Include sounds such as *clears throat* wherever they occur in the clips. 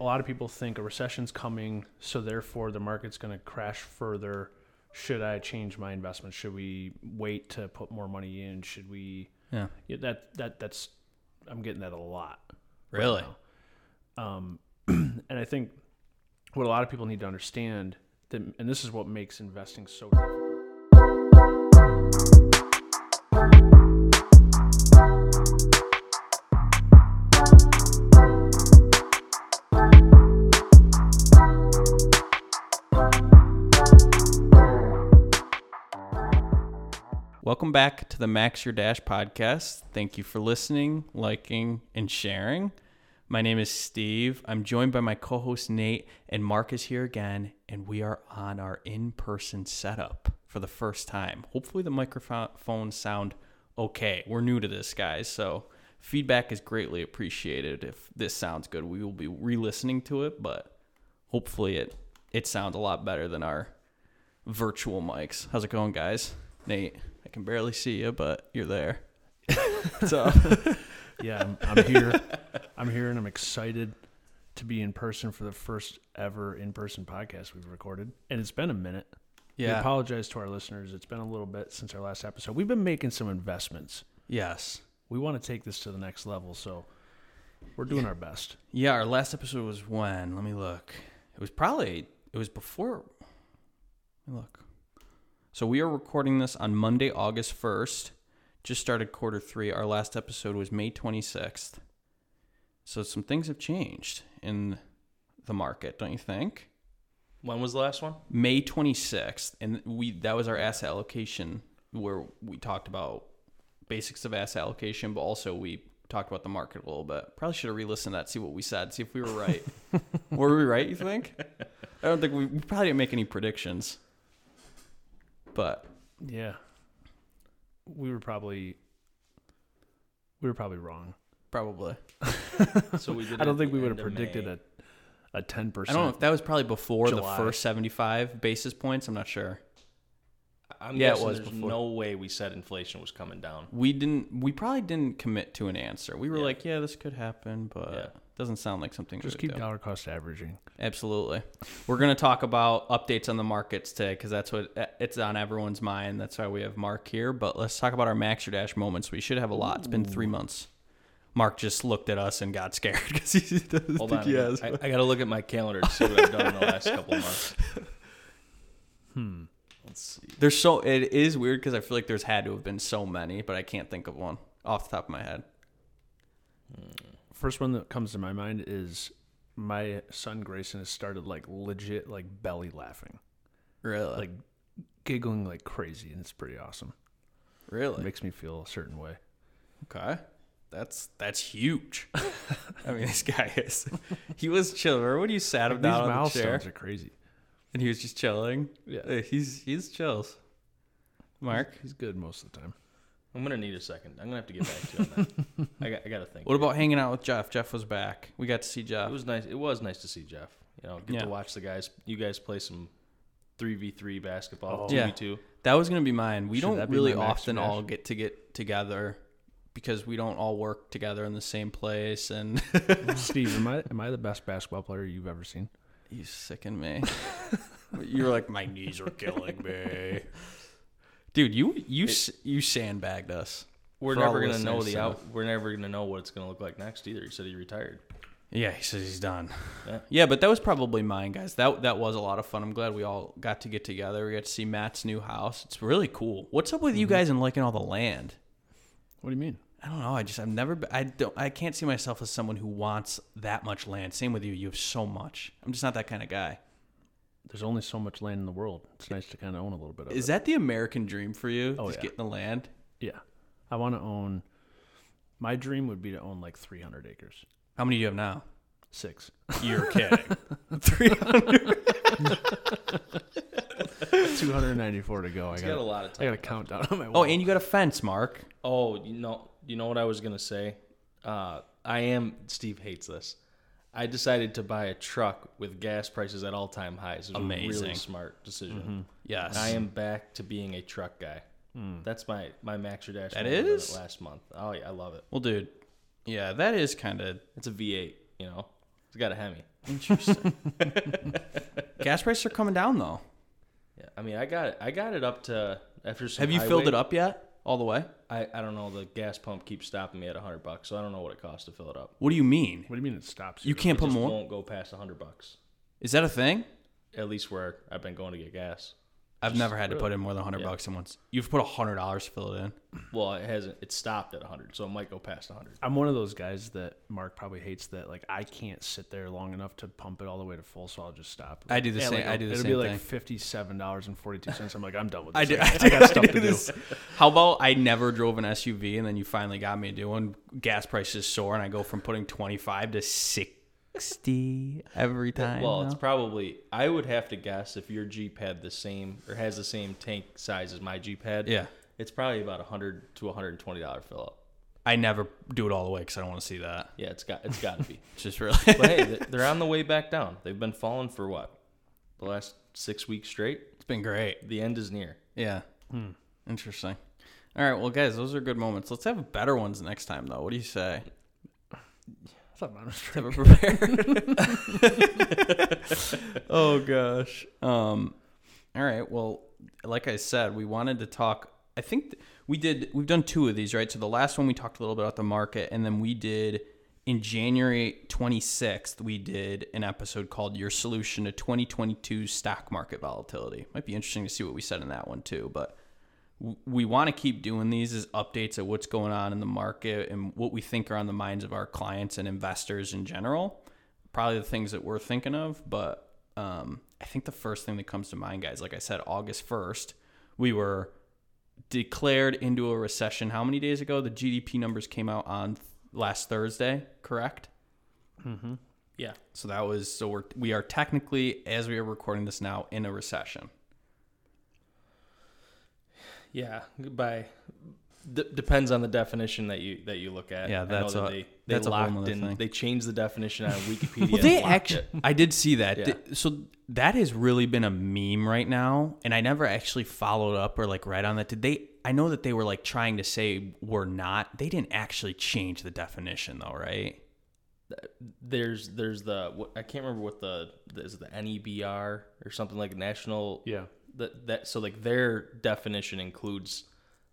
a lot of people think a recession's coming, so therefore the market's going to crash further. Should I change my investment? Should we wait to put more money in? Should we? Yeah. Yeah, that that that's I'm getting that a lot. Really? Um, *clears throat* and I think what a lot of people need to understand that, and this is what makes investing so Welcome back to the Max Your Dash podcast. Thank you for listening, liking, and sharing. My name is Steve. I'm joined by my co host Nate, and Mark is here again, and we are on our in person setup for the first time. Hopefully, the microphones sound okay. We're new to this, guys, so feedback is greatly appreciated. If this sounds good, we will be re listening to it, but hopefully, it, it sounds a lot better than our virtual mics. How's it going, guys? Nate, I can barely see you, but you're there. *laughs* so, Yeah, I'm, I'm here. I'm here, and I'm excited to be in person for the first ever in-person podcast we've recorded. And it's been a minute. We yeah. apologize to our listeners. It's been a little bit since our last episode. We've been making some investments. Yes. We want to take this to the next level, so we're doing our best. Yeah, our last episode was when? Let me look. It was probably it was before let me look. So we are recording this on Monday, August 1st. Just started quarter 3. Our last episode was May 26th. So some things have changed in the market, don't you think? When was the last one? May 26th, and we that was our asset allocation where we talked about basics of asset allocation, but also we talked about the market a little bit. Probably should have re-listened to that, see what we said, see if we were right. *laughs* were we right? You think? I don't think we, we probably didn't make any predictions, but Yeah, we were probably we were probably wrong. probably. So we did. *laughs* I don't think we would have predicted May. a a ten percent. I don't know if that was probably before July. the first 75 basis points. I'm not sure. I'm Yeah, it was there's before. no way we said inflation was coming down. We didn't. We probably didn't commit to an answer. We were Yeah. like, "Yeah, this could happen," but Yeah. Doesn't sound like something. Just keep do. dollar cost averaging. Absolutely. We're going to talk about updates on the markets today because that's what it's on everyone's mind. That's why we have Mark here. But let's talk about our Max or Dash moments. We should have a lot. It's been three months. Mark just looked at us and got scared *laughs* because he *laughs* doesn't Hold think on, he has. I, I got to look at my calendar to see what I've done in the last couple of months. *laughs* Hmm. Let's see. There's so it is weird because I feel like there's had to have been so many, but I can't think of one off the top of my head. First one that comes to my mind is my son Grayson has started like legit like belly laughing, Really? like giggling like crazy, and it's pretty awesome. It really? makes me feel a certain way. Okay. That's that's huge. *laughs* I mean, this guy is. He was chilling. Remember when you sat him These down on the chair are crazy. and he was just chilling? Yeah. He's he's chills. Mark, He's good most of the time. I'm gonna need a second. I'm gonna have to get back to you on that. *laughs* I got. I got to think. what about hanging out with Jeff? Jeff was back. We got to see Jeff. It was nice. It was nice to see Jeff. You know, get Yeah. to watch the guys. You guys play some three v three basketball. Oh. Two Yeah. v two. that was gonna be mine. We Should don't be really my Max often Dash? all get to get together because we don't all work together in the same place. And *laughs* Steve, am I am I the best basketball player you've ever seen? you sicken me. *laughs* you were like, my knees are killing me. Dude, you you s you sandbagged us. We're never gonna know the so- out. We're never gonna know what it's gonna look like next either. He said he retired. Yeah, he says he's done. Yeah. *laughs* Yeah, but that was probably mine, guys. That that was a lot of fun. I'm glad we all got to get together. We got to see Matt's new house. It's really cool. What's up with you mm-hmm. guys and liking all the land? What do you mean? I don't know. I just I've never been, I don't I can't see myself as someone who wants that much land. Same with you. You have so much. I'm just not that kind of guy. There's only so much land in the world. It's nice to kind of own a little bit of Is it. that the American dream for you? Oh, just yeah. getting the land? Yeah, I want to own. My dream would be to own like 300 acres. How many do you have now? Six. You're *laughs* kidding. 300. *laughs* 294 to go. I got. got a lot of time. I got a countdown on my Oh, and you got a fence, Mark. Oh, you know, you know what I was gonna say. Uh, I am. Steve hates this. I decided to buy a truck with gas prices at all time highs. It was a Amazing. really smart decision. Mm-hmm. Yes. I am back to being a truck guy. That's my my Max or Dash. That is? last month. Oh yeah, I love it. Well, dude. Yeah, that is kind of It's a V8. You know, it's got a Hemi. Interesting. *laughs* Gas prices are coming down though. Yeah, I mean, I got it. I got it up to after some. Have you filled it up yet? All the way? I, I don't know. The gas pump keeps stopping me at hundred bucks, so I don't know what it costs to fill it up. What do you mean? What do you mean it stops? You You can't It put just more? won't go past hundred bucks. Is that a thing? At least where I've been going to get gas. I've never had to put in more than 100 yeah. bucks in once. You've put $100 to fill it in. Well, it hasn't. It stopped at hundred, so it might go past hundred. I'm one of those guys that Mark probably hates that like I can't sit there long enough to pump it all the way to full, so I'll just stop. I do the And, same- like, I do the it'll same be like fifty-seven dollars and forty-two cents. I'm like, I'm done with I this. do. I, I got stuff to do. this. How about I never drove an SUV and then you finally got me doing gas prices soar and I go from putting 25 to 60 every time. Well, it's probably. I would have to guess if your Jeep had the same or has the same tank size as my Jeep had. Yeah. It's probably about a hundred to a hundred and twenty dollar fill up. I never do it all the way because I don't want to see that. Yeah, it's got. It's got to be. It's *laughs* just really. but hey, they're on the way back down. They've been falling for what? The last six weeks straight. it's been great. The end is near. Yeah. Hmm. Interesting. All right. Well, guys, those are good moments. Let's have better ones next time, though. What do you say? I thought mine was it prepared. oh gosh. Um. All right. Well, like I said, we wanted to talk. I think th- we did. We've done two of these, right? So the last one we talked a little bit about the market, and then we did in January 26th. We did an episode called "Your Solution to 2022 Stock Market Volatility." Might be interesting to see what we said in that one too, but we want to keep doing these as updates of what's going on in the market and what we think are on the minds of our clients and investors in general. Probably the things that we're thinking of, but um, I think the first thing that comes to mind, guys, like I said, August 1st, we were declared into a recession. How many days ago? The GDP numbers came out on th- last Thursday, correct? Mm-hmm. Yeah. So that was so we're we are technically, as we are recording this now, in a recession. Yeah. By d- depends on the definition that you that you look at. Yeah, that's that a- they they that's a whole locked in. thing. They changed the definition on *laughs* Wikipedia. Well, they actually, it. I did see that. Yeah. So that has really been a meme right now, and I never actually followed up or like read on that. Did they? I know that they were like trying to say we're not. They didn't actually change the definition though, right? there's there's the what, I can't remember what the, the is it the NEBR or something like national Yeah. That that so like their definition includes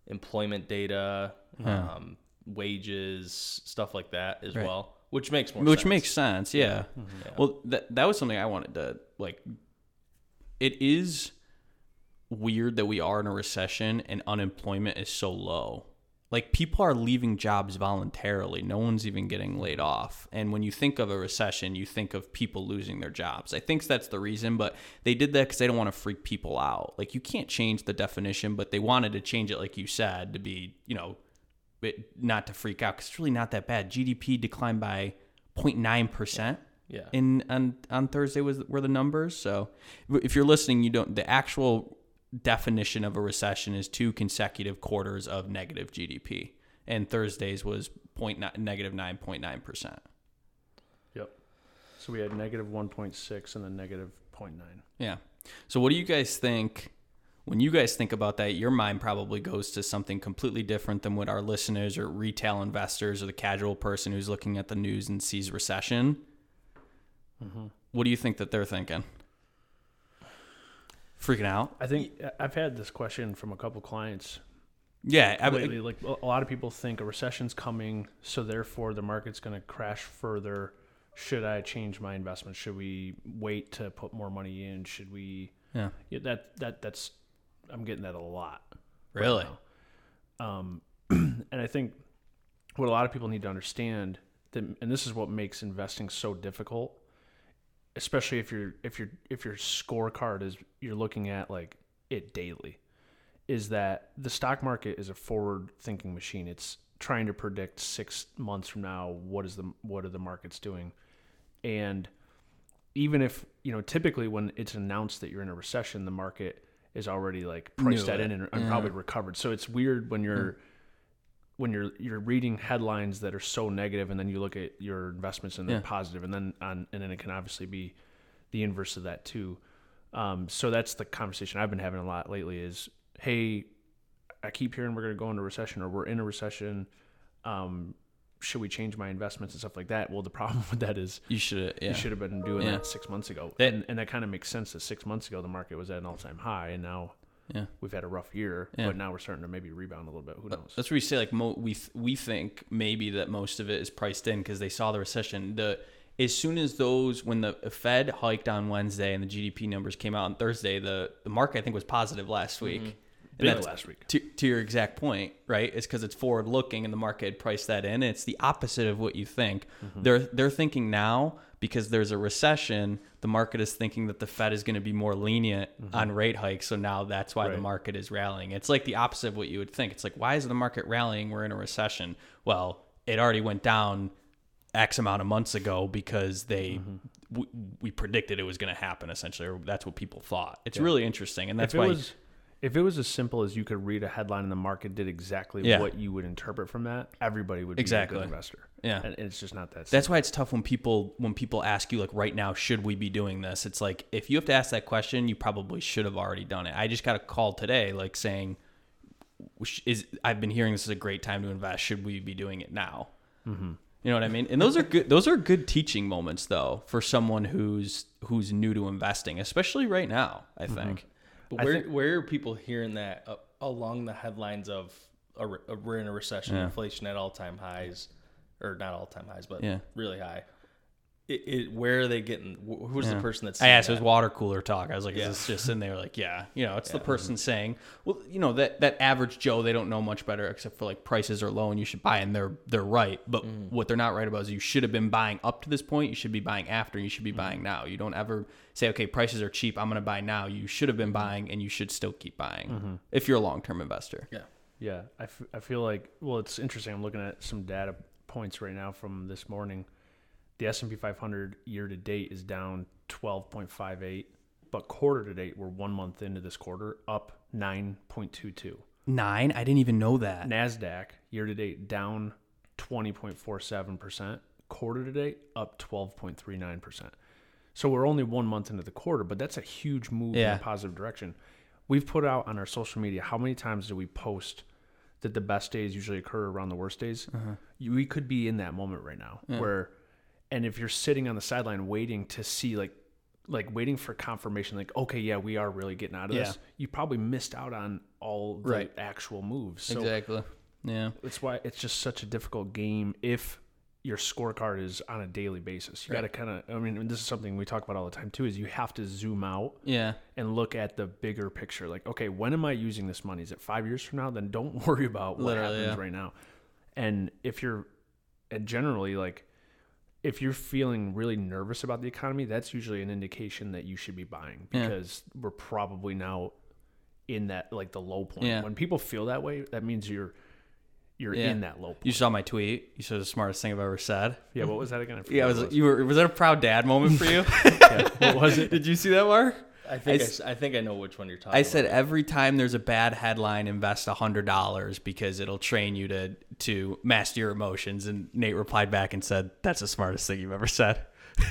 employment data, um, wages, stuff like that as Right. well, which makes more Which sense. makes sense. Yeah. Yeah. Well, that that was something I wanted to like. It is weird that we are in a recession and unemployment is so low. Like people are leaving jobs voluntarily. No one's even getting laid off. And when you think of a recession, you think of people losing their jobs. I think that's the reason, but they did that because they don't want to freak people out. Like you can't change the definition, but they wanted to change it, like you said, to be, you know, it, not to freak out because it's really not that bad. GDP declined by 0.9 percent yeah. in on on Thursday was were the numbers. So if you're listening, you don't the actual definition of a recession is two consecutive quarters of negative GDP, and Thursday's was point nine, negative nine point nine percent. Yep. So we had negative 1.6 and then negative 0.9. Yeah. So what do you guys think? When you guys think about that, your mind probably goes to something completely different than what our listeners or retail investors or the casual person who's looking at the news and sees recession. Mm-hmm. What do you think that they're thinking? Freaking out? I think I've had this question from a couple clients Yeah, I, lately. Like a lot of people think a recession's coming, so therefore the market's going to crash further. Should I change my investment? Should we wait to put more money in? Should we? yeah. Yeah, that that that's I'm getting that a lot. Really? now. Um, *clears throat* and I think what a lot of people need to understand that, and this is what makes investing so difficult, especially if you're if you're if your scorecard is you're looking at like it daily, is that the stock market is a forward thinking machine. It's trying to predict six months from now what is the what are the markets doing, and even if you know typically when it's announced that you're in a recession, the market is already like priced Knew that it. in and, and probably recovered. So it's weird when you're mm. When you're you're reading headlines that are so negative, and then you look at your investments and they're Yeah. positive, and then on and then it can obviously be the inverse of that too. Um, so that's the conversation I've been having a lot lately. Is hey, I keep hearing we're going to go into recession or we're in a recession. Um, should we change my investments and stuff like that? Well, the *laughs* problem with that is You should. Yeah. you should have been doing Yeah. that six months ago, That- and, and that kind of makes sense. That six months ago the market was at an all time high, and now Yeah. we've had a rough year, Yeah. but now we're starting to maybe rebound a little bit. Who knows? That's where you say like mo- we th- we think maybe that most of it is priced in because they saw the recession. The as soon as those when the Fed hiked on Wednesday and the GDP numbers came out on Thursday, the the market I think was positive last week. And Big that's- last week. To, to your exact point, right? It's because it's forward looking and the market had priced that in. It's the opposite of what you think. Mm-hmm. They're they're thinking now because there's a recession, the market is thinking that the Fed is going to be more lenient on rate hikes. So now that's why the Mm-hmm. Market is rallying. It's like the opposite of what you would think. It's like why is the market rallying? We're in a recession. Well, it already went down X amount of months ago because they Mm-hmm. we, we predicted it was going to happen essentially, or that's what people thought. It's really interesting, and that's why. was if it was as simple as you could read a headline and the market did exactly Yeah. what you would interpret from that, everybody would be Exactly. a good investor. Yeah. and it's just not that. That's why it's tough when people when people ask you like right now should we be doing this? It's like if you have to ask that question, you probably should have already done it. I just got a call today like saying "Sh- is I've been hearing this is a great time to invest. Should we be doing it now? Mm-hmm. You know what I mean? And those are good. Those are good teaching moments though for someone who's who's new to investing, especially right now. I think. But where think- where are people hearing that uh, along the headlines of a, re- uh, we're in a recession, Yeah. inflation at all time highs, or not all time highs, but Yeah. really high. It, it, where are they getting? Who's Yeah. the person that's? I saying asked, it was water cooler talk. I was like, Yeah. is this just in there? Like, yeah, you know, it's the person saying, well, you know, that, that average Joe, they don't know much better except for like prices are low and you should buy and they're, they're right. But mm-hmm. what they're not right about is you should have been buying up to this point. You should be buying after and you should be mm-hmm. buying now. You don't ever say, okay, prices are cheap. I'm going to buy now. You should have been mm-hmm. buying and you should still keep buying if you're a long-term investor. Yeah. Yeah, I, f- I feel like well, it's interesting. I'm looking at some data points right now from this morning. The S and P 500 year to date is down 12.58, but quarter to date, we're one month into this quarter, up 9.22. Nine. I didn't even know that. Nasdaq year to date down 20.47 percent. Quarter to date up 12.39 percent. So we're only one month into the quarter, but that's a huge move in a positive direction. We've put out on our social media how many times do we post that the best days usually occur around the worst days? Uh-huh. You, we could be in that moment right now where, and if you're sitting on the sideline waiting to see like, like waiting for confirmation, like okay, yeah, we are really getting out of Yeah. this. You probably missed out on all the Right. actual moves. So exactly. Yeah. That's why it's just such a difficult game if your scorecard is on a daily basis. You got to kind of, I mean, this is something we talk about all the time too, is you have to zoom out Yeah. and look at the bigger picture. Like, okay, when am I using this money? Is it five years from now? Then don't *laughs* worry about what Literally, happens yeah. right now. And if you're, and generally, like, if you're feeling really nervous about the economy, that's usually an indication that you should be buying Yeah. because we're probably now in that like the low point. Yeah. When people feel that way, that means you're you're Yeah. in that low point. You saw my tweet. You said the smartest thing I've ever said. yeah, what was that again? Yeah, what was you were was that a proud dad moment for you? *laughs* Yeah, what was it? Did you see that, Mark? I think I, s- s- I think I know which one you're talking. I said about. every time there's a bad headline, invest hundred dollars because it'll train you to to master your emotions. And Nate replied back and said, "That's the smartest thing you've ever said."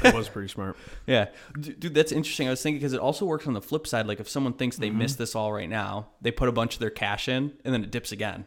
That was pretty smart. *laughs* Yeah, dude, that's interesting. I was thinking because it also works on the flip side. Like if someone thinks they mm-hmm. missed this all right now, they put a bunch of their cash in, and then it dips again.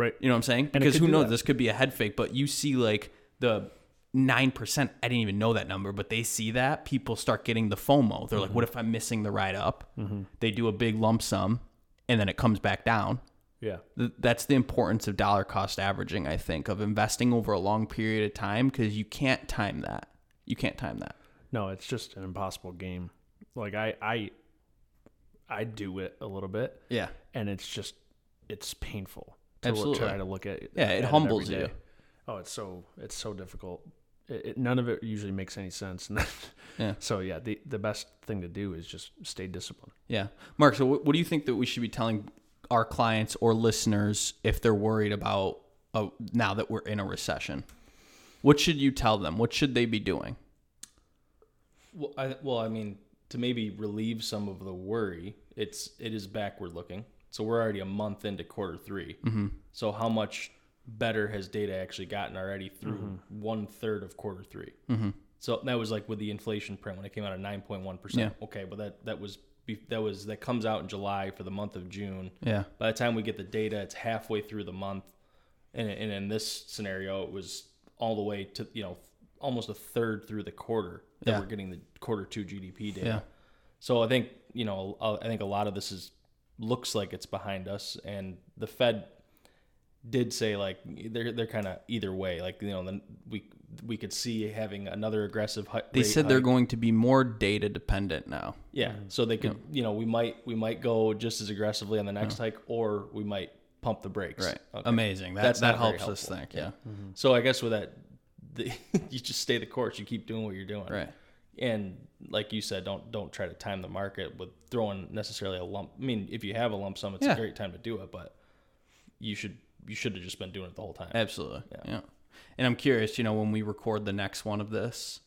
Right. You know what I'm saying? Because who knows? that. This could be a head fake, but you see like the nine percent. I didn't even know that number, but they see that people start getting the FOMO. They're like, mm-hmm. "What if I'm missing the ride up?" Mm-hmm. They do a big lump sum, and then it comes back down. Yeah. Th- That's the importance of dollar cost averaging. I think of investing over a long period of time because you can't time that. You can't time that. No, it's just an impossible game. Like I I I do it a little bit Yeah. and it's just it's painful to Absolutely. look, try to look at Yeah, it at humbles every you. Oh, it's so it's so difficult. It, it, none of it usually makes any sense. *laughs* And Yeah. So yeah, the the best thing to do is just stay disciplined. Yeah. Mark, so what, what do you think that we should be telling our clients or listeners if they're worried about uh, now that we're in a recession? What should you tell them? What should they be doing? Well, I, well, I mean, to maybe relieve some of the worry, it's it is backward looking. So we're already a month into quarter 3 Mm-hmm. So how much better has data actually gotten already through one third of quarter 3 Mm-hmm. So that was like with the inflation print when it came out at nine point one Okay, but that that was that was that comes out in July for the month of June. Yeah. By the time we get the data, it's halfway through the month. and, and in this scenario, it was all the way to you know almost a third through the quarter that Yeah. we're getting the quarter two GDP data. Yeah. So I think you know I think a lot of this is looks like it's behind us, and the Fed did say like they're they're kind of either way. Like you know then we we could see having another aggressive. Hi- They rate said they're going to be more data dependent now. Yeah, mm-hmm. so they could, you know, we might we might go just as aggressively on the next hike, or we might pump the brakes. Right. Okay. Amazing. That That's that helps us think. Yeah. Mm-hmm. So I guess with that, the, *laughs* you just stay the course. You keep doing what you're doing. Right. And like you said, don't don't try to time the market with throwing necessarily a lump. I mean, if you have a lump sum, it's Yeah. a great time to do it, but you should you should have just been doing it the whole time. Absolutely. Yeah. Yeah. And I'm curious, you know, when we record the next one of this,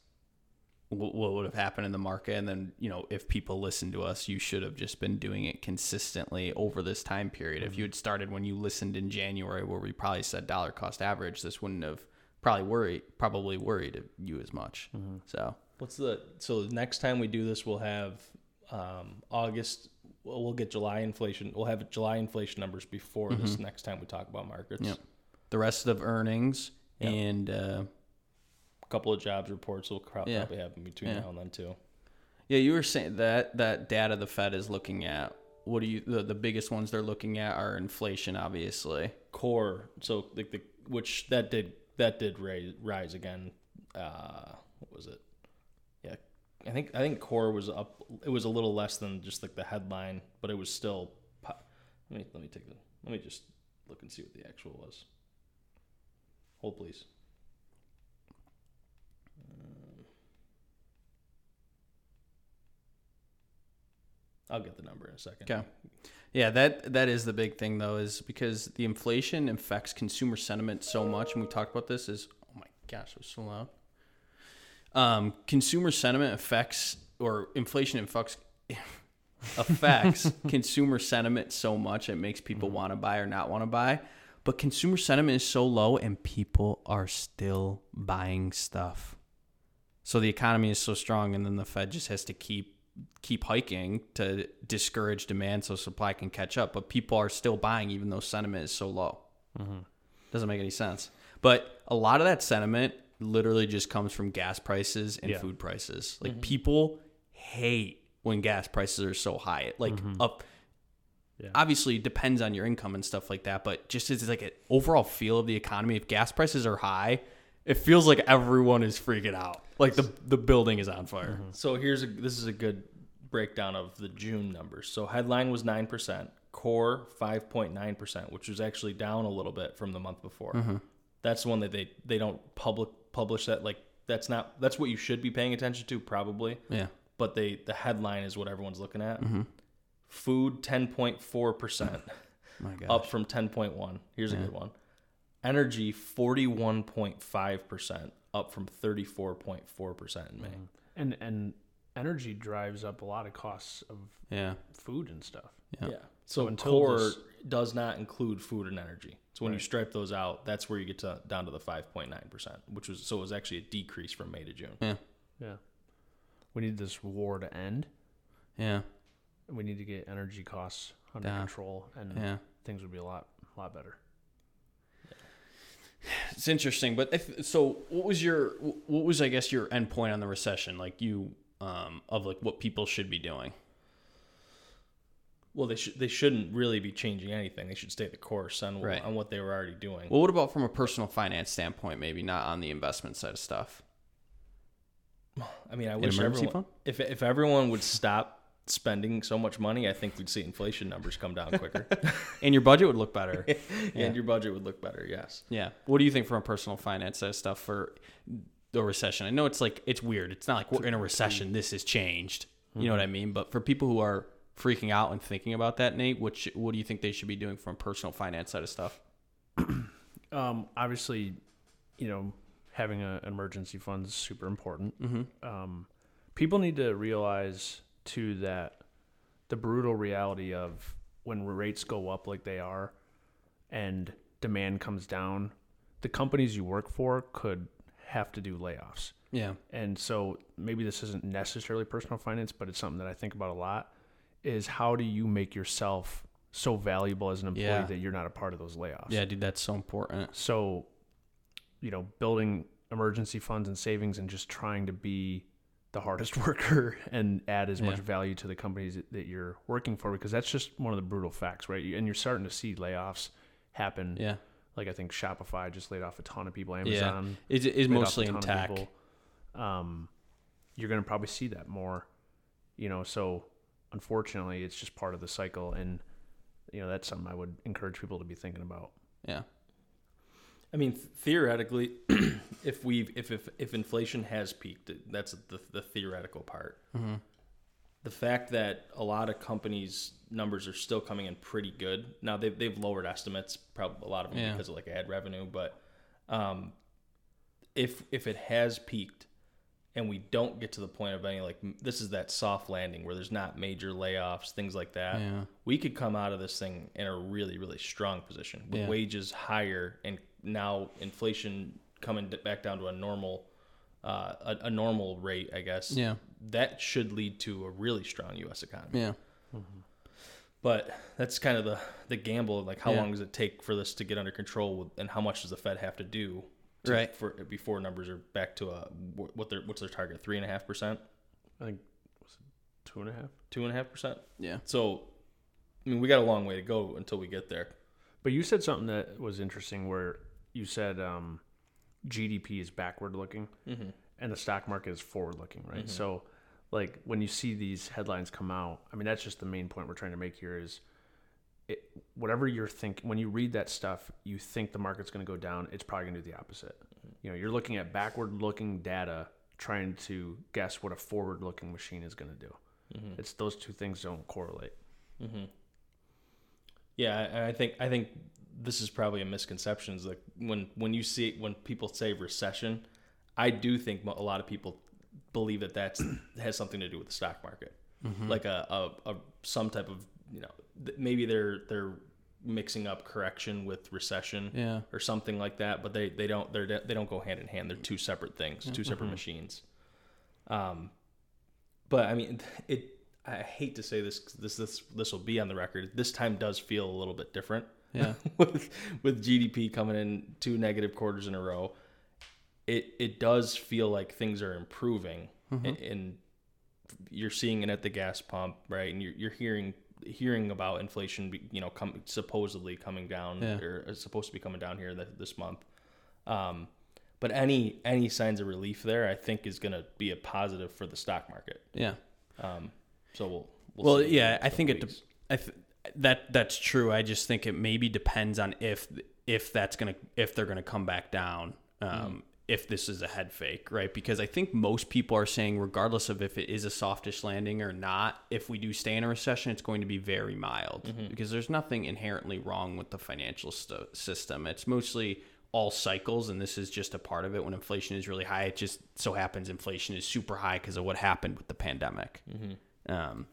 what, what would have happened in the market? And then, you know, if people listen to us, you should have just been doing it consistently over this time period. If mm-hmm. you had started when you listened in January, where we probably said dollar cost average, this wouldn't have probably worried, probably worried you as much. Mm-hmm. So, What's the so the next time we do this, we'll have um, August. Well, get July inflation. We'll have July inflation numbers before this next time we talk about markets. Yep. the rest of earnings Yeah. and, uh, A couple of jobs reports Yeah. probably have in between Yeah. now and then too. Yeah, you were saying that that data the Fed is looking at. What do you the, the biggest ones they're looking at are inflation, obviously. Core, so like the which that did that did rise, rise again. Uh, what was it? I think I think core was up. It was a little less than just like the headline, but it was still. Let me let me take the. Let me just look and see what the actual was. Hold please. Um, I'll get the number in a second. Okay. Yeah, that that is the big thing though, is because the inflation affects consumer sentiment so much, and we talked about this. Is oh my gosh, it was so loud. Um, consumer sentiment affects or inflation affects affects *laughs* consumer sentiment so much it makes people want to buy or not want to buy. But consumer sentiment is so low, and people are still buying stuff. So the economy is so strong, and then the Fed just has to keep keep hiking to discourage demand so supply can catch up. But people are still buying even though sentiment is so low. Doesn't make any sense. But a lot of that sentiment literally just comes from gas prices and Yeah. food prices. Like mm-hmm. people hate when gas prices are so high. It like mm-hmm. up. Yeah. Obviously, it depends on your income and stuff like that. But just as like an overall feel of the economy, if gas prices are high, it feels like everyone is freaking out. Like the the building is on fire. Mm-hmm. So here's a this is a good breakdown of the June numbers. So headline was nine percent, core five point nine percent, which was actually down a little bit from the month before. That's the one that they they don't public publish that like that's not that's what you should be paying attention to probably. Yeah. But they the headline is what everyone's looking at. Mm-hmm. Food ten point four percent, *laughs* up from ten point one. Here's a good one. Energy forty one point five percent, up from thirty four point four percent in May. Mm-hmm. And and energy drives up a lot of costs of Yeah. food and stuff. Yeah. Yeah. So, until core this- does not include food and energy. So when you stripe those out, that's where you get to down to the five point nine percent, which was so it was actually a decrease from May to June. Yeah. Yeah. We need this war to end. Yeah. We need to get energy costs under Down. control, and Yeah. things would be a lot, a lot better. It's interesting, but if, so what was your what was I guess your end point on the recession? Like you um of like what people should be doing. Well, they should they shouldn't really be changing anything. They should stay the course on Right. on what they were already doing. Well, what about from a personal finance standpoint? Maybe not on the investment side of stuff. I mean, I An wish everyone fund? if if everyone would stop spending so much money, I think we'd see inflation numbers come down quicker, *laughs* And your budget would look better. *laughs* and your budget would look better. Yes. yeah. What do you think from a personal finance side of stuff for the recession? I know it's like it's weird. It's not like we're in a recession. This has changed. You know what I mean? But for people who are freaking out and thinking about that, Nate, what sh- what do you think they should be doing from a personal finance side of stuff? *clears throat* Um, obviously, you know, having a, an emergency fund is super important. Mm-hmm. Um, people need to realize too that the brutal reality of when rates go up like they are, and demand comes down, the companies you work for could have to do layoffs. Yeah. And so maybe this isn't necessarily personal finance, but it's something that I think about a lot is how do you make yourself so valuable as an employee Yeah. that you're not a part of those layoffs. Yeah, dude, that's so important. So, you know, building emergency funds and savings and just trying to be the hardest *laughs* worker and add as much value to the companies that- you're working for because that's just one of the brutal facts, right? And you're starting to see layoffs happen. Yeah. Like I think Shopify just laid off a ton of people. Amazon It's, it's laid mostly in tech. Um, you're going to probably see that more, you know. So unfortunately, it's just part of the cycle, and you know that's something I would encourage people to be thinking about. Yeah. I mean, theoretically, *clears throat* if we've if, if if inflation has peaked, that's the the theoretical part. Mm-hmm. The fact that a lot of companies' numbers are still coming in pretty good. Now they've they've lowered estimates, probably a lot of them Yeah. because of like ad revenue. But um, if if it has peaked, and we don't get to the point of any like this is that soft landing where there's not major layoffs, things like that Yeah. we could come out of this thing in a really really strong position with Yeah. wages higher and now inflation coming back down to a normal uh, a, a normal rate i guess Yeah. that should lead to a really strong us economy Yeah. but that's kind of the the gamble like how Yeah. long does it take for this to get under control with, and how much does the fed have to do to, Right. for before numbers are back to a what their what's their target three and a half percent I think was it two and a half. two and a half percent Yeah. so i mean we got a long way to go until we get there But you said something that was interesting, where you said um, GDP is backward looking, mm-hmm. and the stock market is forward looking, right? So, like when you see these headlines come out, I mean that's just the main point we're trying to make here is. It, whatever you're thinking, when you read that stuff, you think the market's going to go down. It's probably going to do the opposite. You know, you're looking at backward-looking data, trying to guess what a forward-looking machine is going to do. Mm-hmm. It's those two things don't correlate. Mm-hmm. Yeah, and I think I think this is probably a misconception. Is like when when you see when people say recession, I do think a lot of people believe that that's *clears throat* has something to do with the stock market, mm-hmm. like a, a, a some type of you know th- maybe they're they're mixing up correction with recession Yeah. or something like that, but they they don't they're they don't go hand in hand. They're two separate things, two separate machines. Um, but I mean, it. I hate to say this. 'cause This this this will be on the record. This time does feel a little bit different. Yeah. *laughs* with with GDP coming in two negative quarters in a row, it it does feel like things are improving, and, and you're seeing it at the gas pump, right? And you're you're hearing hearing about inflation, you know, come supposedly coming down Yeah. or supposed to be coming down here th- this month. Um, but any any signs of relief there, I think, is going to be a positive for the stock market. Yeah. Um, so we'll, we'll Well, see yeah, I think couple it. De- I th- that that's true. I just think it maybe depends on if if that's gonna if they're gonna come back down. Um, If this is a head fake, right? Because I think most people are saying, regardless of if it is a softish landing or not, if we do stay in a recession, it's going to be very mild because there's nothing inherently wrong with the financial st- system. It's mostly all cycles, and this is just a part of it. When inflation is really high, it just so happens inflation is super high because of what happened with the pandemic. Um,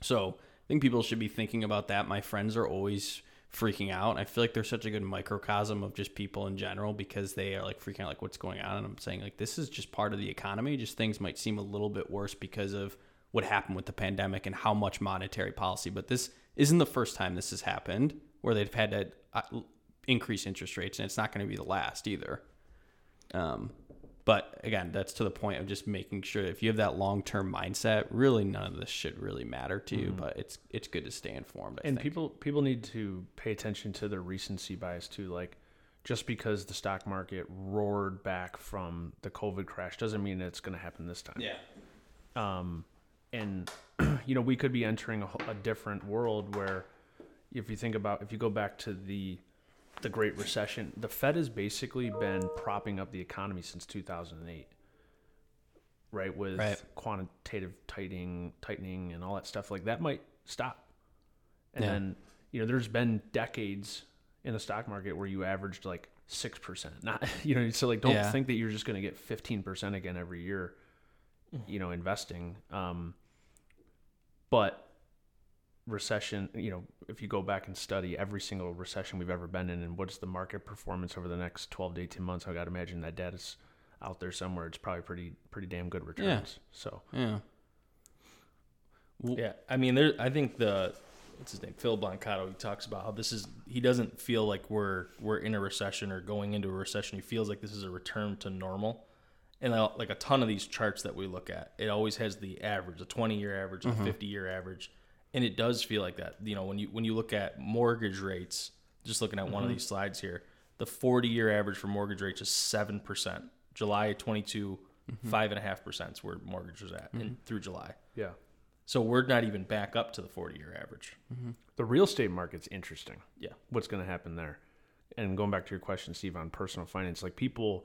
so I think people should be thinking about that. My friends are always freaking out. I feel like they're such a good microcosm of just people in general because they are like freaking out, like what's going on. And I'm saying like this is just part of the economy. Just things might seem a little bit worse because of what happened with the pandemic and how much monetary policy. But this isn't the first time this has happened where they've had to uh, increase interest rates, and it's not going to be the last either. Um, but again, that's to the point of just making sure if you have that long term mindset, really none of this should really matter to you. But it's it's good to stay informed. I and think. people people need to pay attention to their recency bias too like just because the stock market roared back from the covid crash doesn't mean it's going to happen this time yeah, um, and *clears throat* you know we could be entering a, a different world where if you think about if you go back to the the great recession the fed has basically been propping up the economy since 2008 right with Right. quantitative tightening tightening and all that stuff like that might stop and Yeah. then you know there's been decades in the stock market where you averaged like 6% not *laughs* you know so like don't Yeah. think that you're just going to get 15% again every year you know investing um but recession you know if you go back and study every single recession we've ever been in and what's the market performance over the next 12 to 18 months i got to imagine that data's out there somewhere it's probably pretty pretty damn good returns Yeah. so yeah, Yeah, I mean, there. I think the what's his name, Phil Blancato. He talks about how this is. He doesn't feel like we're we're in a recession or going into a recession. He feels like this is a return to normal. And like a ton of these charts that we look at, it always has the average, a 20 year average, a mm-hmm. 50 year average, and it does feel like that. You know, when you when you look at mortgage rates, just looking at one of mm-hmm. these slides here, the 40 year average for mortgage rates is seven percent. July 22, mm-hmm. five and a half percent is where mortgage was at in, mm-hmm. through July. Yeah. So we're not even back up to the 40 year average. The real estate market's interesting. Yeah. What's going to happen there? And going back to your question, Steve, on personal finance, like people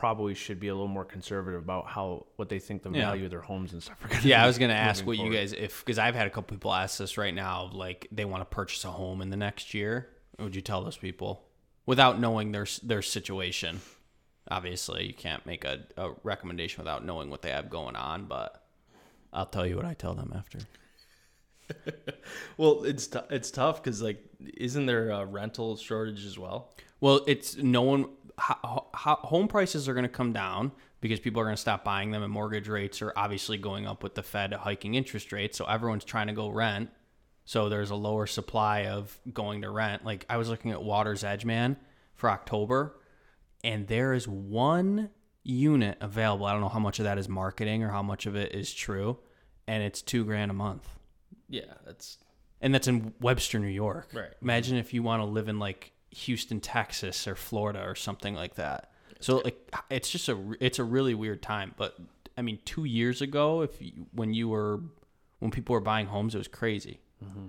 probably should be a little more conservative about how what they think the Yeah. value of their homes and stuff are going to Yeah, I was gonna ask moving what you guys if because I've had a couple people ask this right now, like they want to purchase a home in the next year. What would you tell those people without knowing their their situation? Obviously, you can't make a, a recommendation without knowing what they have going on, but I'll tell you what I tell them after. *laughs* Well, it's t- it's tough because like, isn't there a rental shortage as well? Well, it's no one. Ho- ho- home prices are going to come down because people are going to stop buying them, and mortgage rates are obviously going up with the Fed hiking interest rates. So everyone's trying to go rent. So there's a lower supply of going to rent. Like I was looking at Water's Edge, man, for October, and there is one unit available. I don't know how much of that is marketing or how much of it is true, and it's two grand a month. Yeah, that's And that's in Webster, New York. Right. Imagine if you want to live in like Houston, Texas, or Florida, or something like that. So like, it's just a it's a really weird time. But I mean, two years ago, if you, when you were when people were buying homes, it was crazy. Mm-hmm.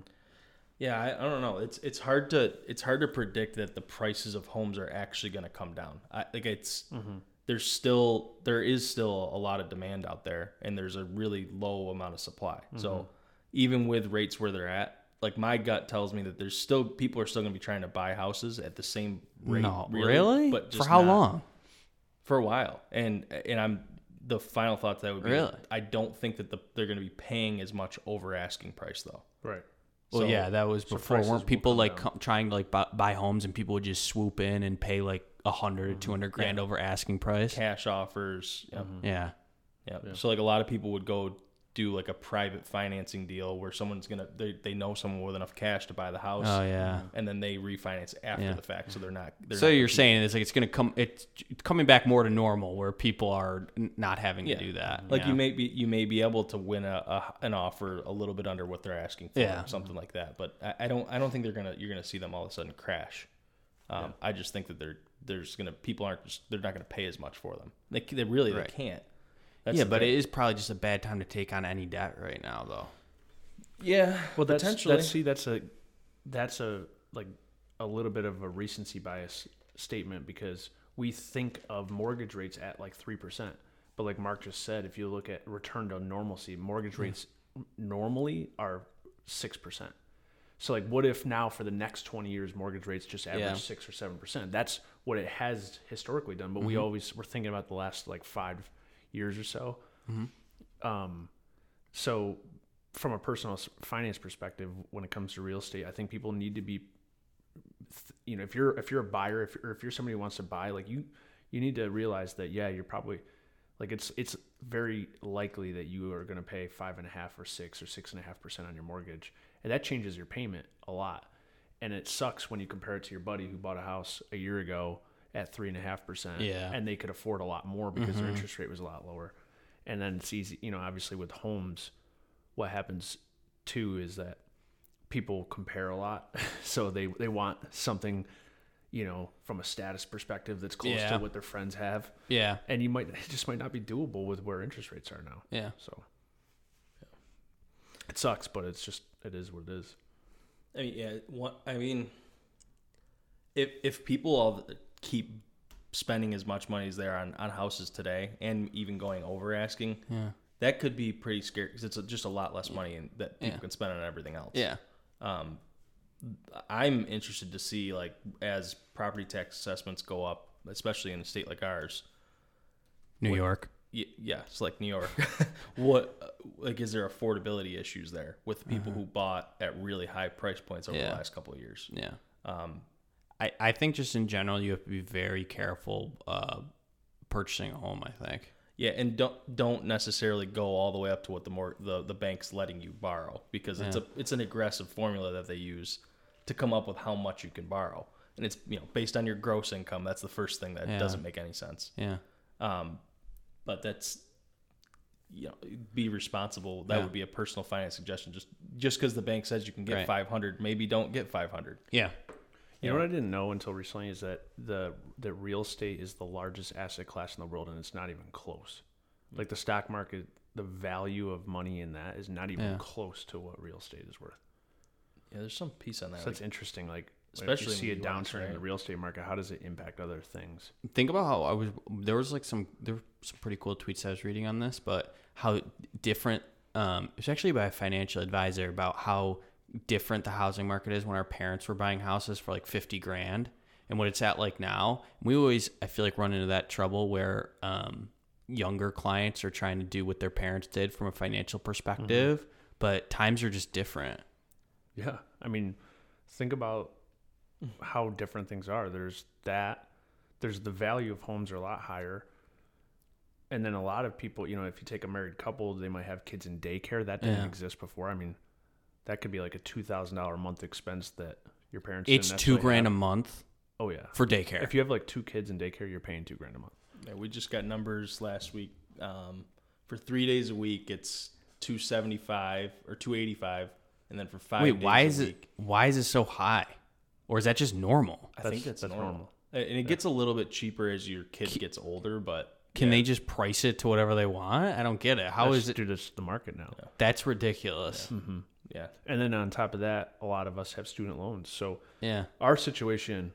yeah. I, I don't know. It's it's hard to it's hard to predict that the prices of homes are actually going to come down. I like it's mm-hmm. there's still there is still a lot of demand out there, and there's a really low amount of supply. So mm-hmm. even with rates where they're at. Like my gut tells me that there's still people are still going to be trying to buy houses at the same rate. no, really? But for how not- long? for a while and and i'm the final thought to that would be Really? i don't think that the, they're going to be paying as much over asking price though Right. Well, So- yeah, that was before. prices Weren't people like down. com- trying to like buy, buy homes and people would just swoop in and pay like a hundred, mm-hmm. two hundred grand over asking price? cash offers mm-hmm. yeah. Yeah. yeah so like a lot of people would go do like a private financing deal where someone's gonna they, they know someone with enough cash to buy the house Oh yeah. and then they refinance after Yeah. the fact so they're not they're So not you're competing. saying it's like it's gonna come it's coming back more to normal where people are not having yeah. to do that. like yeah. you may be you may be able to win a, a an offer a little bit under what they're asking for Yeah. or something like that but I, I don't i don't think they're gonna you're gonna see them all of a sudden crash um, i just think that they're there's gonna people aren't just they're not gonna pay as much for them they, they really Right. they can't That's yeah, but thing. it is probably just a bad time to take on any debt right now, though. yeah Well, that's potentially that's see that's a that's a like a little bit of a recency bias statement because we think of mortgage rates at like three percent, but like Mark just said, if you look at return to normalcy, mortgage rates normally are six percent. So like, what if now for the next twenty years, mortgage rates just average Yeah. six or seven percent? That's what it has historically done. But we mm-hmm. always we're thinking about the last like five years or so. Um, so from a personal finance perspective, when it comes to real estate, I think people need to be, you know, if you're if you're a buyer, if or if you're somebody who wants to buy, like you, you need to realize that yeah, you're probably like it's it's very likely that you are going to pay five and a half or six or six and a half percent on your mortgage, and that changes your payment a lot. And it sucks when you compare it to your buddy who bought a house a year ago at three and a half percent, Yeah. and they could afford a lot more because their mm-hmm. interest rate was a lot lower. And then it's easy, you know, obviously with homes, what happens too is that people compare a lot. *laughs* so they, they want something, you know, from a status perspective that's close Yeah. to what their friends have. Yeah, And you might, it *laughs* just might not be doable with where interest rates are now. yeah. So it sucks, but it's just, it is what it is. I mean, yeah. What I mean, if if people all keep spending as much money as they are on, on houses today, and even going over asking, Yeah. that could be pretty scary because it's just a lot less money that people Yeah. can spend on everything else. Yeah. Um, I'm interested to see like as property tax assessments go up, especially in a state like ours. New York. Y- yeah, it's like New York. *laughs* what like is there affordability issues there with people who bought at really high price points over Yeah. the last couple of years? Yeah. Um, I, I think just in general, you have to be very careful uh, purchasing a home. I think. Yeah, and don't don't necessarily go all the way up to what the more the, the bank's letting you borrow because it's Yeah. a it's an aggressive formula that they use to come up with how much you can borrow. And it's you know based on your gross income. That's the first thing that Yeah. doesn't make any sense. Yeah. Um, but that's you know be responsible. That Yeah. would be a personal finance suggestion. Just just because the bank says you can get Right. 500, maybe don't get 500. Yeah. You know what I didn't know until recently is that the that real estate is the largest asset class in the world, and it's not even close. Like the stock market, the value of money in that is not even Yeah. close to what real estate is worth. Yeah, there's some piece on that. So like- that's interesting. Like, Especially if you see a the US, downturn in the real estate market, how does it impact other things? think about how I was there was like some there were some pretty cool tweets I was reading on this, but how different um it was actually by a financial advisor about how different the housing market is when our parents were buying houses for like 50 grand and what it's at like now. We always I feel like run into that trouble where um younger clients are trying to do what their parents did from a financial perspective, but times are just different. Yeah, I mean, think about how different things are. There's that. There's the value of homes are a lot higher. And then a lot of people, you know, if you take a married couple, they might have kids in daycare. That didn't Yeah. exist before. I mean, that could be like a two thousand dollar a month expense that your parents. didn't It's 2 necessarily grand a month Oh yeah. for daycare. If you have like two kids in daycare, you're paying two grand a month. Yeah, we just got numbers last week. Um, for three days a week, it's two seventy five or two eighty five, and then for five. Wait, days why a is it why is it so high? Or is that just normal? I That's- think that's, that's normal. normal. And it gets a little bit cheaper as your kid gets older, but Can yeah, they just price it to whatever they want? I don't get it. How That's is it? due to the market now? That's ridiculous. Yeah, And then on top of that, a lot of us have student loans. So Yeah. our situation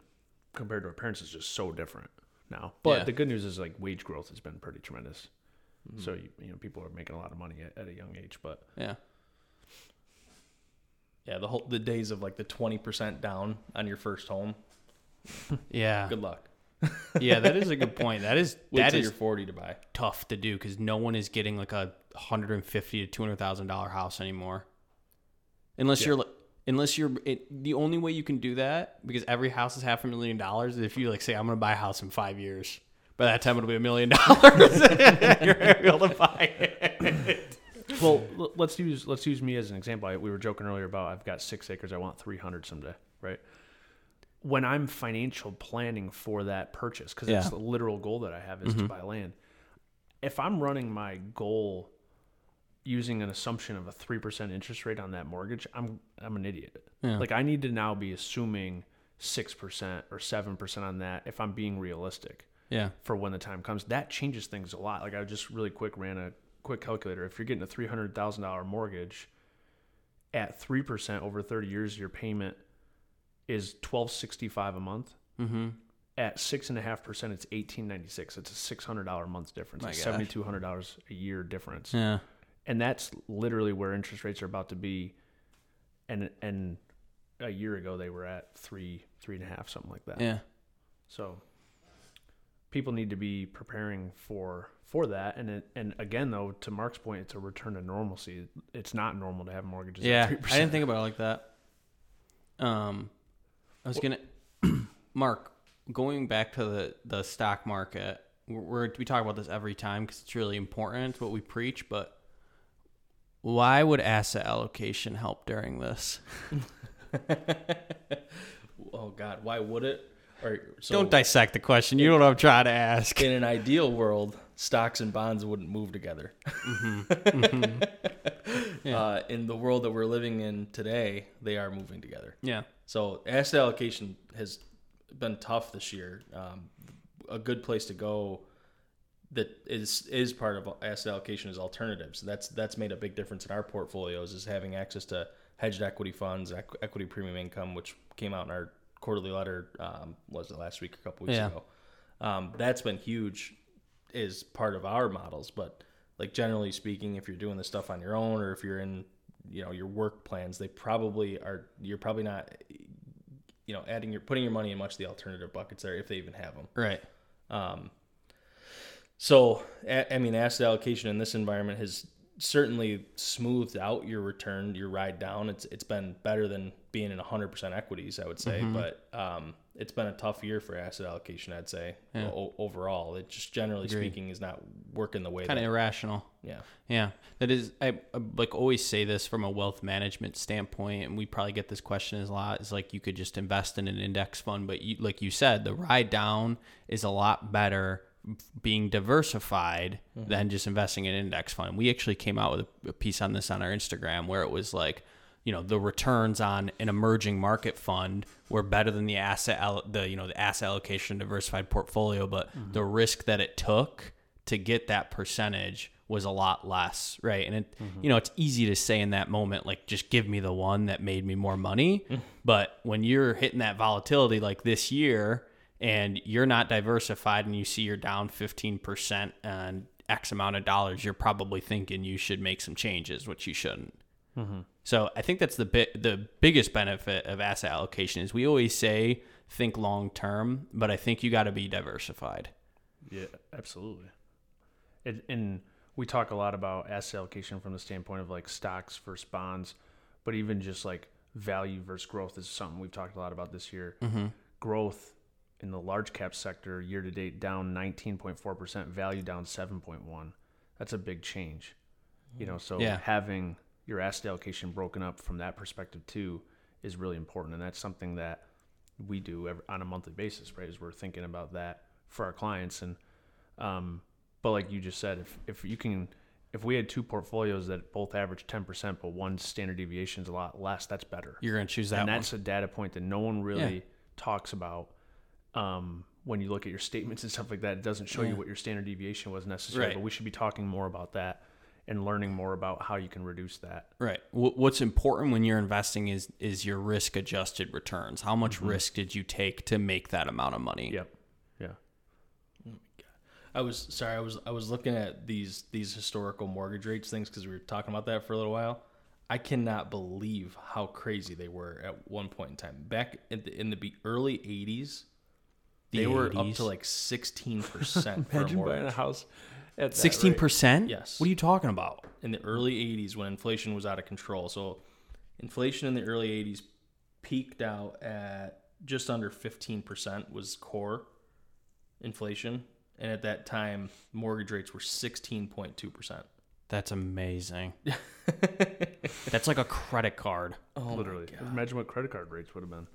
compared to our parents is just so different now. But Yeah. the good news is like wage growth has been pretty tremendous. Mm. So you, you know people are making a lot of money at, at a young age. But Yeah. yeah. The whole the days of like the twenty percent down on your first home. *laughs* Yeah. Good luck. *laughs* Yeah, that is a good point. That is Wait that is you're forty to buy. tough to do because no one is getting like a hundred and fifty to two hundred thousand dollar house anymore, unless you're. Unless you're it, the only way you can do that because every house is half a million dollars. If you like say I'm gonna buy a house in five years, by that time it'll be a million dollars. *laughs* You're able to buy it. well, let's use let's use me as an example. I, we were joking earlier about I've got six acres. I want three hundred someday, right? When I'm financial planning for that purchase, because it's Yeah. the literal goal that I have is to mm-hmm. buy land. If I'm running my goal using an assumption of a three percent interest rate on that mortgage, I'm I'm an idiot. Yeah. Like I need to now be assuming six percent or seven percent on that if I'm being realistic Yeah. for when the time comes. That changes things a lot. Like I just really quick ran a quick calculator. If you're getting a three hundred thousand dollar mortgage at three percent over thirty years, your payment is twelve sixty five a month. Mm-hmm. At six and a half percent, it's eighteen ninety six. It's a six hundred dollar a month difference. My It's seventy two hundred dollars a year difference, Yeah. And that's literally where interest rates are about to be. And and a year ago they were at three three and a half something like that. Yeah. So people need to be preparing for for that. And it, and again, though, to Mark's point, it's a return to normalcy. It's not normal to have mortgages. Yeah, I 3%. didn't think about it like that. Um, I was gonna, *clears throat* Mark, going back to the the stock market. We're, we're we talk about this every time because it's really important. It's what we preach. But why would asset allocation help during this? *laughs* Oh God, why would it? Or so Don't dissect the question. You don't know what I'm trying to ask. in an ideal world, stocks and bonds wouldn't move together. *laughs* uh, in the world that we're living in today, they are moving together. Yeah. So asset allocation has been tough this year. Um, a good place to go that is is part of asset allocation is alternatives. That's that's made a big difference in our portfolios is having access to hedged equity funds, equ- equity premium income, which came out in our quarterly letter. Um, was it last week or a couple weeks Yeah. ago? Um, that's been huge. Is part of our models, but like generally speaking, if you're doing this stuff on your own or if you're in you know your work plans, they probably are. You're probably not you know adding your putting your money in much of the alternative buckets there if they even have them. Right. Um, so, I mean, asset allocation in this environment has certainly smoothed out your return, your ride down. It's it's been better than being in 100% equities, I would say. But um, it's been a tough year for asset allocation. I'd say Yeah. o- overall, it just generally Agreed. speaking is not working the way Kind of irrational. Yeah. Yeah, that is. I, I like always say this from a wealth management standpoint, and we probably get this question a lot. Is like you could just invest in an index fund, but you, like you said, the ride down is a lot better being diversified mm-hmm. than just investing in an index fund. We actually came out with a, a piece on this on our Instagram where it was like, you know, the returns on an emerging market fund were better than the asset, the you know, the asset allocation diversified portfolio, but mm-hmm. the risk that it took to get that percentage was a lot less, right? And it, mm-hmm. you know, it's easy to say in that moment, like, just give me the one that made me more money. Mm. but when you're hitting that volatility like this year, and you're not diversified, and you see you're down 15% on X amount of dollars, you're probably thinking you should make some changes, which you shouldn't. Mm-hmm. So I think that's the bit the biggest benefit of asset allocation is we always say think long term, but I think you got to be diversified. Yeah, absolutely. And, and we talk a lot about asset allocation from the standpoint of like stocks versus bonds, but even just like value versus growth is something we've talked a lot about this year. Mm-hmm. Growth in the large cap sector year to date down 19.4%, value down 7.1. That's a big change. You know, so Yeah. having your asset allocation broken up from that perspective too is really important and that's something that we do ev on a monthly basis, right? Is we're thinking about that for our clients and um, but like you just said, if if you can, if we had two portfolios that both average ten percent, but one standard deviation is a lot less, that's better. You're going to choose that and one. that's a data point that no one really talks about. Um, when you look at your statements and stuff like that, it doesn't show Yeah. you what your standard deviation was necessarily. Right. But we should be talking more about that and learning more about how you can reduce that. Right. What's important when you're investing is is your risk adjusted returns. How much risk did you take to make that amount of money? Yep. Yeah. I was sorry. I was I was looking at these these historical mortgage rates things because we were talking about that for a little while. I cannot believe how crazy they were at one point in time. Back in the, in the early '80s, The they were up to like 16 percent *laughs* for a Imagine buying a house at that Sixteen rate. percent. Yes. What are you talking about? in the early 80s when inflation was out of control. So inflation in the early 80s peaked out at just under 15% was core inflation. And at that time, mortgage rates were 16.2%. That's amazing. *laughs* That's like a credit card. Oh, Literally. Imagine what credit card rates would have been.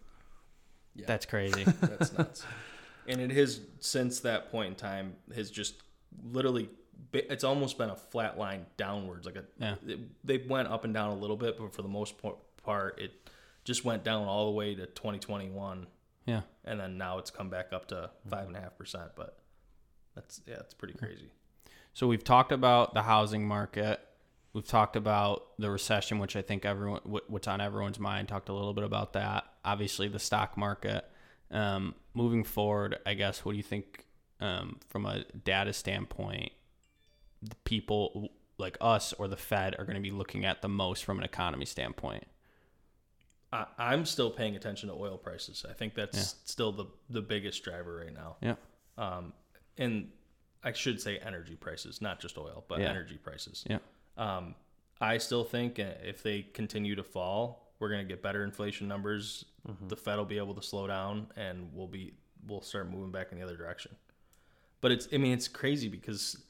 Yeah. That's crazy. That's nuts. *laughs* and it has, since that point in time, has just literally, it's almost been a flat line downwards. Like a, Yeah. it, they went up and down a little bit, but for the most part, it just went down all the way to 2021. yeah. and then now it's come back up to five and a half percent. But that's yeah, it's pretty crazy. So we've talked about the housing market. We've talked about the recession, which I think everyone, what's on everyone's mind. Talked a little bit about that. Obviously, the stock market. Um, moving forward, I guess, what do you think um, from a data standpoint? The people like us or the Fed are going to be looking at the most from an economy standpoint. I, I'm still paying attention to oil prices. I think that's still the the biggest driver right now. Yeah. Um, and I should say energy prices, not just oil, but Yeah. energy prices. Yeah. Um, I still think uh, if they continue to fall, we're going to get better inflation numbers. Mm-hmm. The Fed will be able to slow down, and we'll be we'll start moving back in the other direction. But it's I mean it's crazy because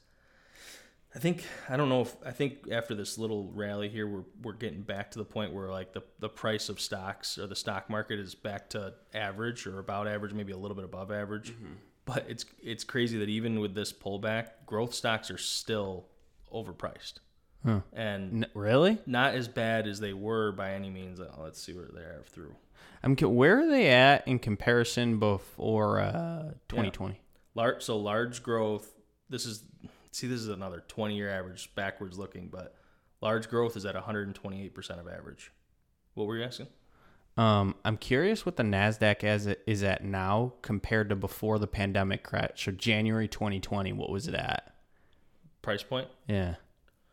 I think I don't know if I think after this little rally here, we're we're getting back to the point where like the the price of stocks or the stock market is back to average or about average, maybe a little bit above average. Mm-hmm. But it's it's crazy that even with this pullback, growth stocks are still overpriced Huh. and N- really? not as bad as they were by any means. Uh, Let's see where they are through. I'm where are they at in comparison before uh, 2020? Large, so large growth. This is see, this is another twenty-year average, backwards looking, but large growth is at one hundred and twenty-eight percent of average. What were you asking? Um, I'm curious what the Nasdaq as it is at now compared to before the pandemic crash. So January 2020, what was it at? Price point. Yeah,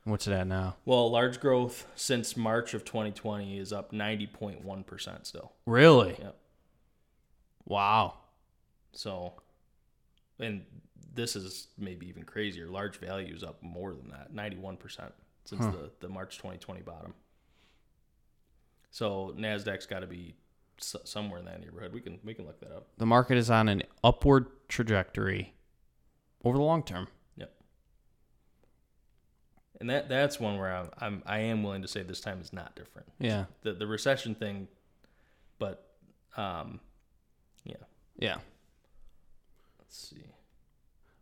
what's it at now? Well, large growth since March of 2020 is up 90.1 percent still. Really? Yep. Wow. So, and this is maybe even crazier. Large value is up more than that, 91% since the, the March 2020 bottom. So, NASDAQ's got to be s- somewhere in that neighborhood. We can we can look that up. The market is on an upward trajectory over the long term. And that that's one where I'm, I'm I am willing to say this time is not different. Yeah. The the recession thing, but um, yeah. Yeah. Let's see.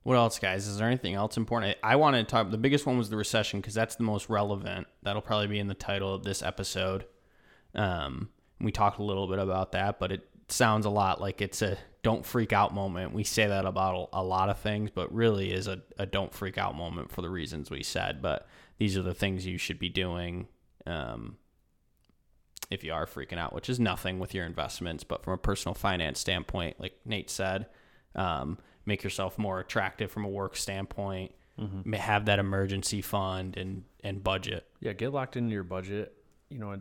What else, guys? Is there anything else important? I, I wanted to talk. The biggest one was the recession because that's the most relevant. That'll probably be in the title of this episode. Um, we talked a little bit about that, but it sounds a lot like it's a don't freak out moment. We say that about a, lot of things, but really is a, a don't freak out moment for the reasons we said. But these are the things you should be doing um, if you are freaking out, which is nothing with your investments. But from a personal finance standpoint, like Nate said, um, make yourself more attractive from a work standpoint. Ma- Have that emergency fund and and budget. Yeah, get locked into your budget. You know,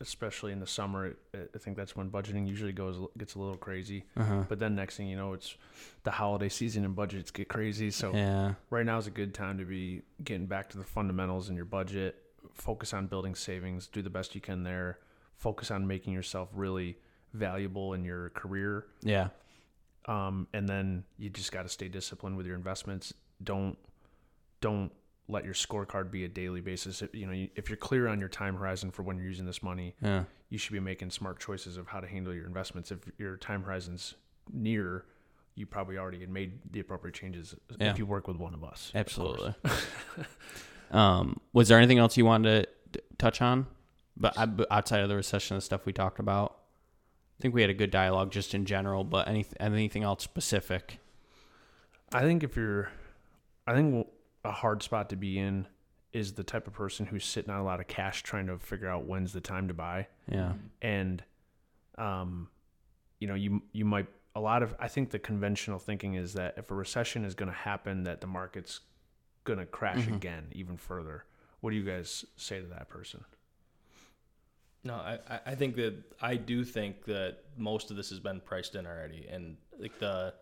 especially in the summer, I think that's when budgeting usually goes gets a little crazy. But then next thing you know, it's the holiday season and budgets get crazy. So Yeah, right now is a good time to be getting back to the fundamentals in your budget. Focus on building savings. Do the best you can there. Focus on making yourself really valuable in your career. yeah, Um, and then you just got to stay disciplined with your investments. Don't don't let your scorecard be a daily basis. If, you know, if you're clear on your time horizon for when you're using this money, yeah, you should be making smart choices of how to handle your investments. If your time horizon's near, you probably already had made the appropriate changes. Yeah. If you work with one of us, of absolutely. *laughs* um, was there anything else you wanted to touch on? But outside of the recession, the stuff we talked about, I think we had a good dialogue just in general. But any anything else specific? I think if you're, I think a hard spot to be in is the type of person who's sitting on a lot of cash trying to figure out when's the time to buy. Yeah, and um you know you you might a lot of i think the conventional thinking is that if a recession is going to happen that the market's going to crash again even further. What do you guys say to that person? No, I, I- I think that I do think that most of this has been priced in already, and like the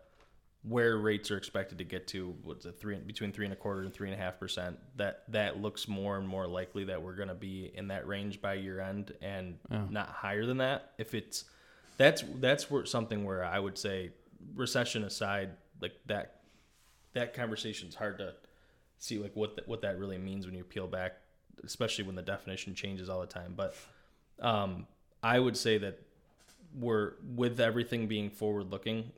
where rates are expected to get to what's it three between three and a quarter and three and a half percent. That that looks more and more likely that we're going to be in that range by year end, and not higher than that. If it's that's that's where something where I would say recession aside, like that that conversation's hard to see like what th- what that really means when you peel back, especially when the definition changes all the time. But um, I would say that we're with everything being forward looking,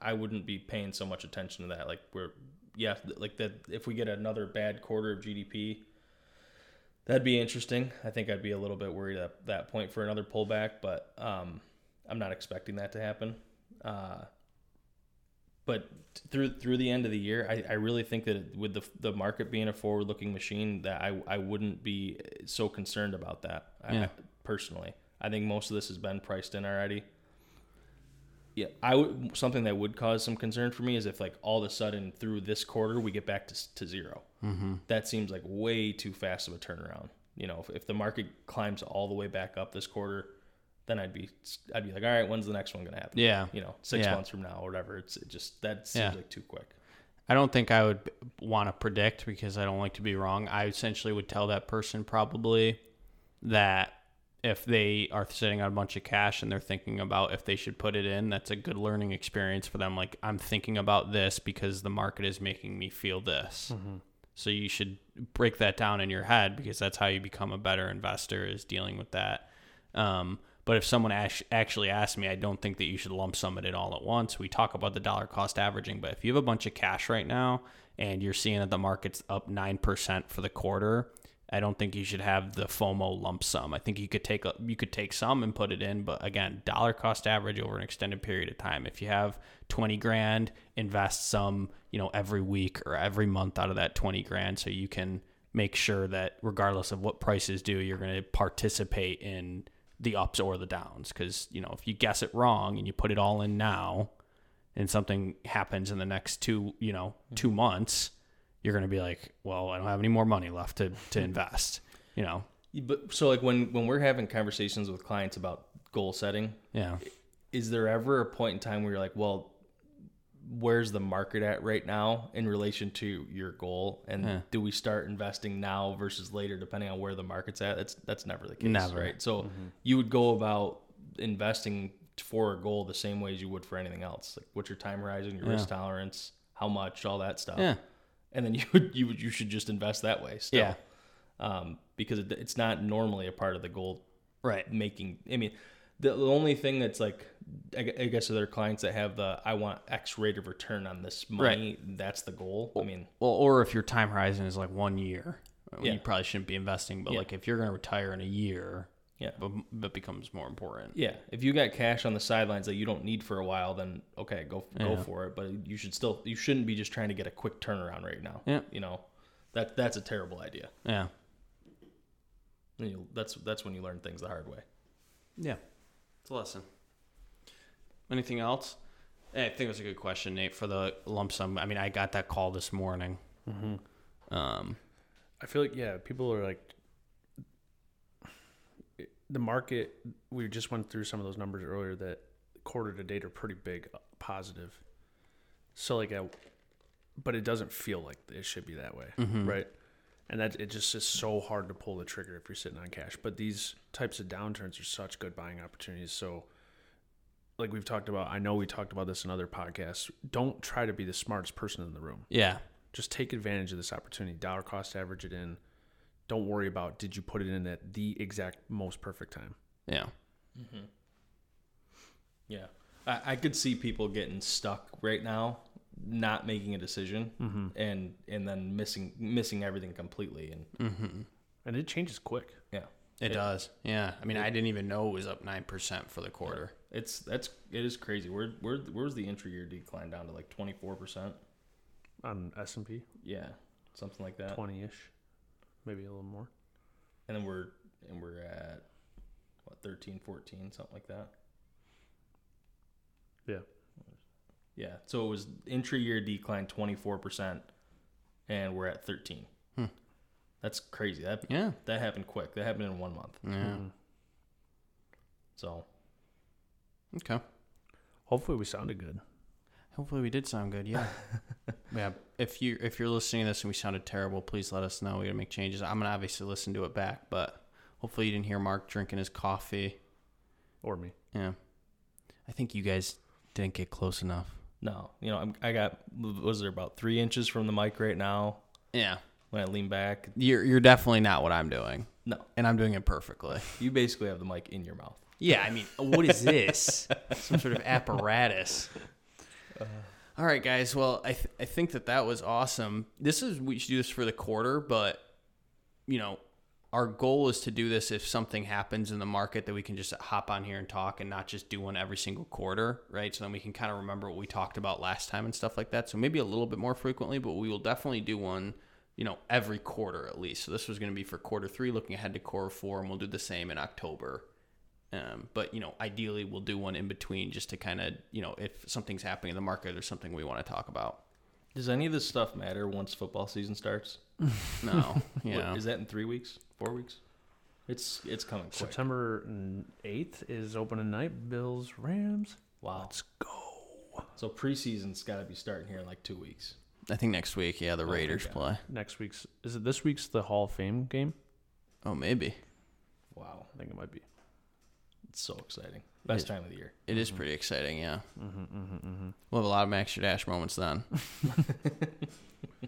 I wouldn't be paying so much attention to that. Like we're yeah, like that if we get another bad quarter of GDP, that'd be interesting. I think I'd be a little bit worried at that point for another pullback, but um, I'm not expecting that to happen. Uh, but through through the end of the year, I, I really think that with the the market being a forward looking machine, that I I wouldn't be so concerned about that. Yeah. I, personally, I think most of this has been priced in already. Yeah, I would something that would cause some concern for me is if like all of a sudden through this quarter we get back to to 0 mm-hmm. That seems like way too fast of a turnaround. You know, if, if the market climbs all the way back up this quarter, then I'd be I'd be like, all right, when's the next one gonna happen? Yeah. you know, six Yeah. months from now or whatever. It's it just that seems Yeah. like too quick. I don't think I would want to predict because I don't like to be wrong. I essentially would tell that person probably that if they are sitting on a bunch of cash and they're thinking about if they should put it in, that's a good learning experience for them. Like, I'm thinking about this because the market is making me feel this. So you should break that down in your head because that's how you become a better investor is dealing with that. Um, but if someone ash- actually asked me, I don't think that you should lump sum it all at once. We talk about the dollar cost averaging, but if you have a bunch of cash right now and you're seeing that the market's up 9% for the quarter, I don't think you should have the FOMO lump sum. I think you could take a, you could take some and put it in, but again, dollar cost average over an extended period of time. If you have 20 grand, invest some, you know, every week or every month out of that 20 grand so you can make sure that regardless of what prices do, you're going to participate in the ups or the downs cuz you know, if you guess it wrong and you put it all in now and something happens in the next 2, you know, 2 months, you're going to be like, well, I don't have any more money left to to *laughs* invest, you know. But so like when when we're having conversations with clients about goal setting, Yeah. is there ever a point in time where you're like, well, where's the market at right now in relation to your goal, and Yeah. do we start investing now versus later, depending on where the market's at? That's that's never the case, Never. right? So mm-hmm. you would go about investing for a goal the same way as you would for anything else. Like what's your time horizon, your risk tolerance, how much, all that stuff. Yeah. And then *laughs* you would you would- you should just invest that way. Still. Yeah. Um, because it, it's not normally a part of the goal Right. making. I mean, the, the only thing that's like, I, I guess, there are clients that have the I want X rate of return on this money. That's the goal. I mean, Well, or if your time horizon is like one year, Yeah. you probably shouldn't be investing. But Yeah. like if you're going to retire in a year, Yeah. but that becomes more important. yeah, if you got cash on the sidelines that you don't need for a while, then okay, go go Yeah. for it. But you should still you shouldn't be just trying to get a quick turnaround right now. Yeah. You know, that that's a terrible idea. Yeah. And you, that's that's when you learn things the hard way. Yeah. It's a lesson. Anything else? I think it was a good question, Nate, for the lump sum. I mean, I got that call this morning. Hmm. Um, I feel like yeah, people are like the market. We just went through some of those numbers earlier that quarter to date are pretty big uh, positive. So like, I, but it doesn't feel like it should be that way, right? And that it just is so hard to pull the trigger if you're sitting on cash. But these types of downturns are such good buying opportunities. So. Like we've talked about, I know we talked about this in other podcasts. Don't try to be the smartest person in the room yeah. just take advantage of this opportunity. Dollar cost average it in. Don't worry about did you put it in at the exact most perfect time. Yeah. Mm-hmm. Yeah, I, I could see people getting stuck right now, not making a decision, mm-hmm. and and then missing missing everything completely. And mm-hmm. And it changes quick. yeah, It does. Yeah. I mean, I didn't even know it was up 9% for the quarter. it's that's it is crazy. Where where where's the intra-year decline down to like twenty four percent? On S and P, Yeah, something like that. twenty ish, maybe a little more. And then we're and we're at what 13, 14, something like that. Yeah, Yeah. So it was intra-year decline twenty four percent, and we're at thirteen. Hmm. That's crazy. That Yeah. that happened quick. That happened in one month. Yeah. Hmm. So Okay. hopefully we sounded good. Hopefully we did sound good. Yeah. *laughs* yeah. If you if you're listening to this and we sounded terrible, please let us know. We gotta make changes. I'm gonna obviously listen to it back, but hopefully you didn't hear Mark drinking his coffee. Or me. Yeah. I think you guys didn't get close enough. no, you know I'm, I got was there about three inches from the mic right now Yeah. when I lean back. You're you're definitely not what I'm doing. No, And I'm doing it perfectly. you basically have the mic in your mouth. Yeah, I mean, what is this? *laughs* Some sort of apparatus. Uh, All right, guys. Well, I th- I think that that was awesome. This is we should do this for the quarter, but you know, our goal is to do this if something happens in the market that we can just hop on here and talk and not just do one every single quarter, right? So then we can kind of remember what we talked about last time and stuff like that. So maybe a little bit more frequently, but we will definitely do one, you know, every quarter at least. So this was going to be for quarter three, looking ahead to quarter four, and we'll do the same in October. Um, but you know, ideally, we'll do one in between just to kind of, you know, if something's happening in the market or something we want to talk about. Does any of this stuff matter once football season starts? *laughs* No, you What- know, Is that in three weeks? Four weeks? It's it's coming quick. September eighth is opening night. Bills Rams. Wow. Let's go. So preseason's got to be starting here in like two weeks. I think next week, yeah, the Raiders okay. play. Next week's is it this week's the Hall of Fame game? Oh, maybe Wow, I think it might be. It's so exciting. Best time of the year. it is mm-hmm. pretty exciting. Yeah, mm-hmm, mm-hmm, we'll have a lot of Max your Dash moments then. *laughs* All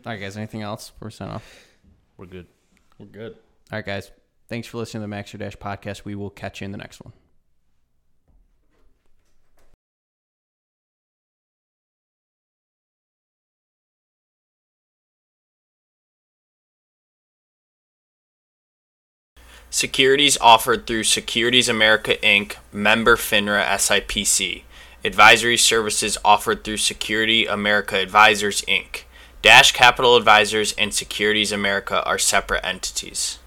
right, guys. Anything else before we sign off? We're good. We're good. All right, guys. Thanks for listening to the Max your Dash podcast. We will catch you in the next one. Securities offered through Securities America Inc., member FINRA SIPC. Advisory services offered through Security America Advisors Inc. Dash Capital Advisors and Securities America are separate entities.